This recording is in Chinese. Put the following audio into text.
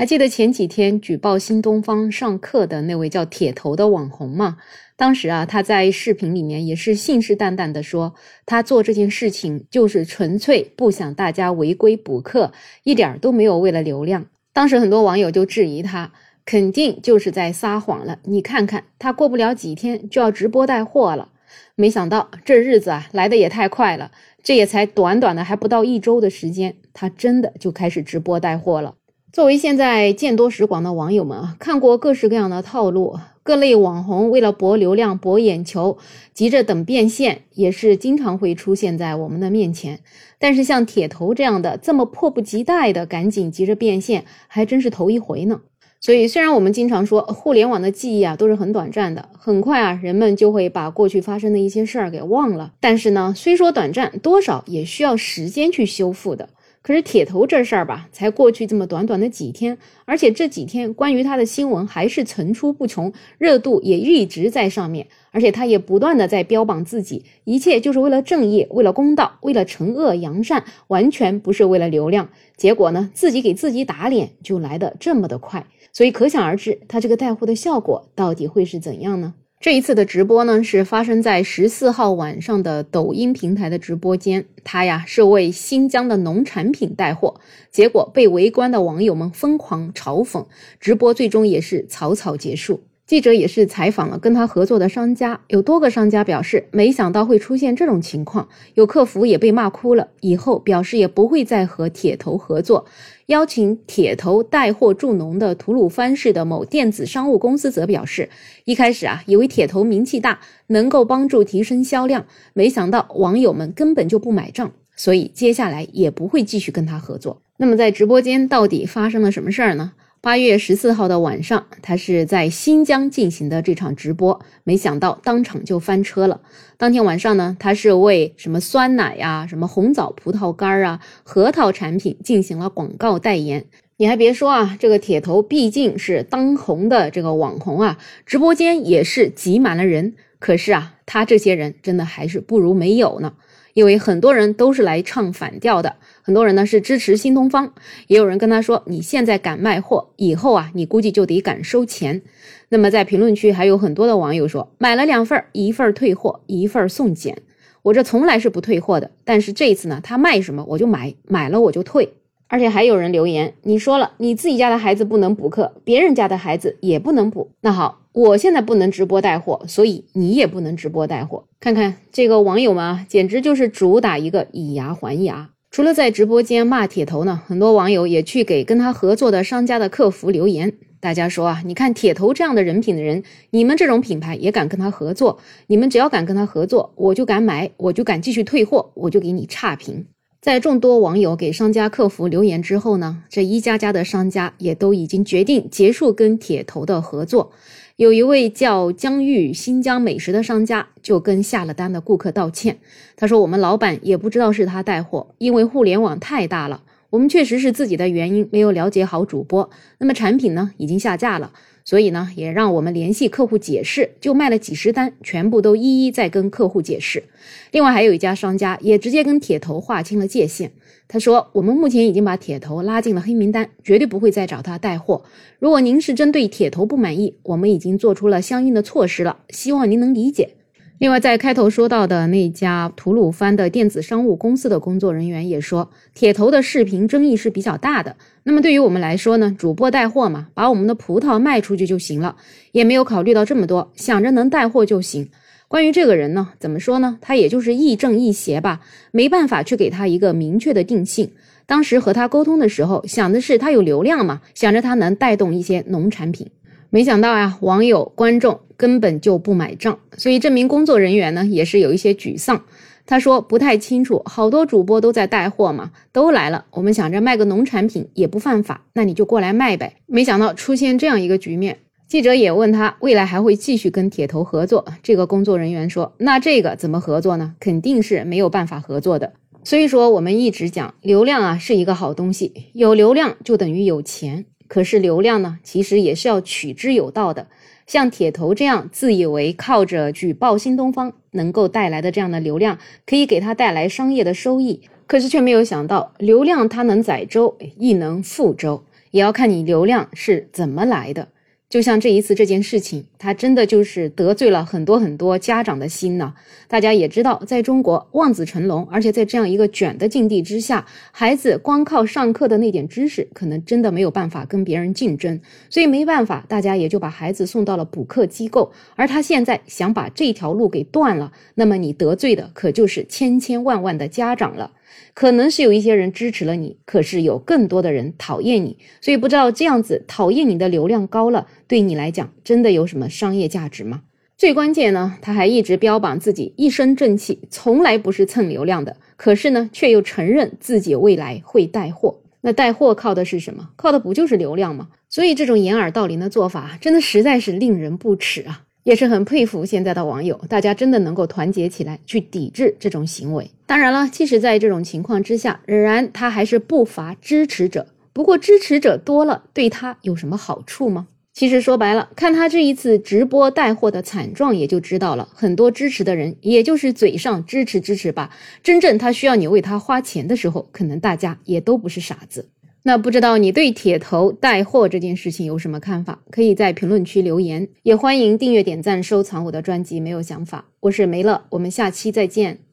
还记得前几天举报新东方上课的那位叫铁头的网红吗？当时啊，他在视频里面也是信誓旦旦的说，他做这件事情就是纯粹不想大家违规补课，一点都没有为了流量。当时很多网友就质疑他，肯定就是在撒谎了。你看看他过不了几天就要直播带货了，没想到这日子啊来的也太快了，这也才短短的还不到一周的时间，他真的就开始直播带货了。作为现在见多识广的网友们啊，看过各式各样的套路。各类网红为了博流量、博眼球，急着等变现，也是经常会出现在我们的面前。但是像铁头这样的，这么迫不及待的赶紧急着变现，还真是头一回呢。所以，虽然我们经常说互联网的记忆啊都是很短暂的，很快啊人们就会把过去发生的一些事儿给忘了。但是呢，虽说短暂，多少也需要时间去修复的。可是铁头这事儿吧，才过去这么短短的几天，而且这几天关于他的新闻还是层出不穷，热度也一直在上面，而且他也不断的在标榜自己，一切就是为了正义，为了公道，为了惩恶扬善，完全不是为了流量。结果呢，自己给自己打脸就来的这么的快，所以可想而知，他这个带货的效果到底会是怎样呢？这一次的直播呢，是发生在十四号晚上的抖音平台的直播间。他呀是为新疆的农产品带货，结果被围观的网友们疯狂嘲讽，直播最终也是草草结束。记者也是采访了跟他合作的商家，有多个商家表示没想到会出现这种情况，有客服也被骂哭了，以后表示也不会再和铁头合作。邀请铁头带货助农的吐鲁番市的某电子商务公司则表示，一开始啊以为铁头名气大，能够帮助提升销量，没想到网友们根本就不买账，所以接下来也不会继续跟他合作。那么在直播间到底发生了什么事儿呢？八月十四号的晚上，他是在新疆进行的这场直播，没想到当场就翻车了。当天晚上呢，他是为什么酸奶呀、什么红枣葡萄干啊、核桃产品进行了广告代言。你还别说啊，这个铁头毕竟是当红的这个网红啊，直播间也是挤满了人。可是啊，他这些人真的还是不如没有呢，因为很多人都是来唱反调的。很多人呢是支持新东方，也有人跟他说：“你现在敢卖货，以后啊，你估计就得敢收钱。”那么在评论区还有很多的网友说：“买了两份，一份退货，一份送检。我这从来是不退货的，但是这次呢，他卖什么我就买，买了我就退。”而且还有人留言：“你说了，你自己家的孩子不能补课，别人家的孩子也不能补。那好，我现在不能直播带货，所以你也不能直播带货。看看这个网友们啊，简直就是主打一个以牙还牙。”除了在直播间骂铁头呢，很多网友也去给跟他合作的商家的客服留言。大家说啊，你看铁头这样的人品的人，你们这种品牌也敢跟他合作？你们只要敢跟他合作，我就敢买，我就敢继续退货，我就给你差评。在众多网友给商家客服留言之后呢，这一家家的商家也都已经决定结束跟铁头的合作。有一位叫江玉新疆美食的商家，就跟下了单的顾客道歉。他说：“我们老板也不知道是他带货，因为互联网太大了，我们确实是自己的原因没有了解好主播。那么产品呢，已经下架了。”所以呢，也让我们联系客户解释，就卖了几十单，全部都一一在跟客户解释。另外还有一家商家也直接跟铁头划清了界限。他说：“我们目前已经把铁头拉进了黑名单，绝对不会再找他带货。如果您是针对铁头不满意，我们已经做出了相应的措施了，希望您能理解。”另外，在开头说到的那家吐鲁番的电子商务公司的工作人员也说，铁头的视频争议是比较大的。那么对于我们来说呢，主播带货嘛，把我们的葡萄卖出去就行了，也没有考虑到这么多，想着能带货就行。关于这个人呢，怎么说呢？他也就是亦正亦邪吧，没办法去给他一个明确的定性。当时和他沟通的时候，想的是他有流量嘛，想着他能带动一些农产品。没想到呀，网友观众根本就不买账，所以这名工作人员呢也是有一些沮丧。他说不太清楚，好多主播都在带货嘛，都来了。我们想着卖个农产品也不犯法，那你就过来卖呗。没想到出现这样一个局面。记者也问他未来还会继续跟铁头合作，这个工作人员说：“那这个怎么合作呢？肯定是没有办法合作的。”所以说，我们一直讲流量啊是一个好东西，有流量就等于有钱。可是流量呢，其实也是要取之有道的。像铁头这样自以为靠着举报新东方能够带来的这样的流量，可以给他带来商业的收益，可是却没有想到，流量它能载舟，亦能覆舟。也要看你流量是怎么来的。就像这一次这件事情，他真的就是得罪了很多很多家长的心呢。大家也知道，在中国望子成龙，而且在这样一个卷的境地之下，孩子光靠上课的那点知识，可能真的没有办法跟别人竞争，所以没办法，大家也就把孩子送到了补课机构。而他现在想把这条路给断了，那么你得罪的可就是千千万万的家长了。可能是有一些人支持了你，可是有更多的人讨厌你，所以不知道这样子讨厌你的流量高了，对你来讲真的有什么商业价值吗？最关键呢，他还一直标榜自己一身正气，从来不是蹭流量的，可是呢，却又承认自己未来会带货。那带货靠的是什么？靠的不就是流量吗？所以这种掩耳盗铃的做法，真的实在是令人不齿啊！也是很佩服现在的网友，大家真的能够团结起来去抵制这种行为。当然了，即使在这种情况之下，仍然他还是不乏支持者。不过支持者多了，对他有什么好处吗？其实说白了，看他这一次直播带货的惨状，也就知道了。很多支持的人，也就是嘴上支持支持吧，真正他需要你为他花钱的时候，可能大家也都不是傻子。那不知道你对铁头带货这件事情有什么看法？可以在评论区留言，也欢迎订阅、点赞、收藏我的专辑。没有想法，我是梅乐，我们下期再见。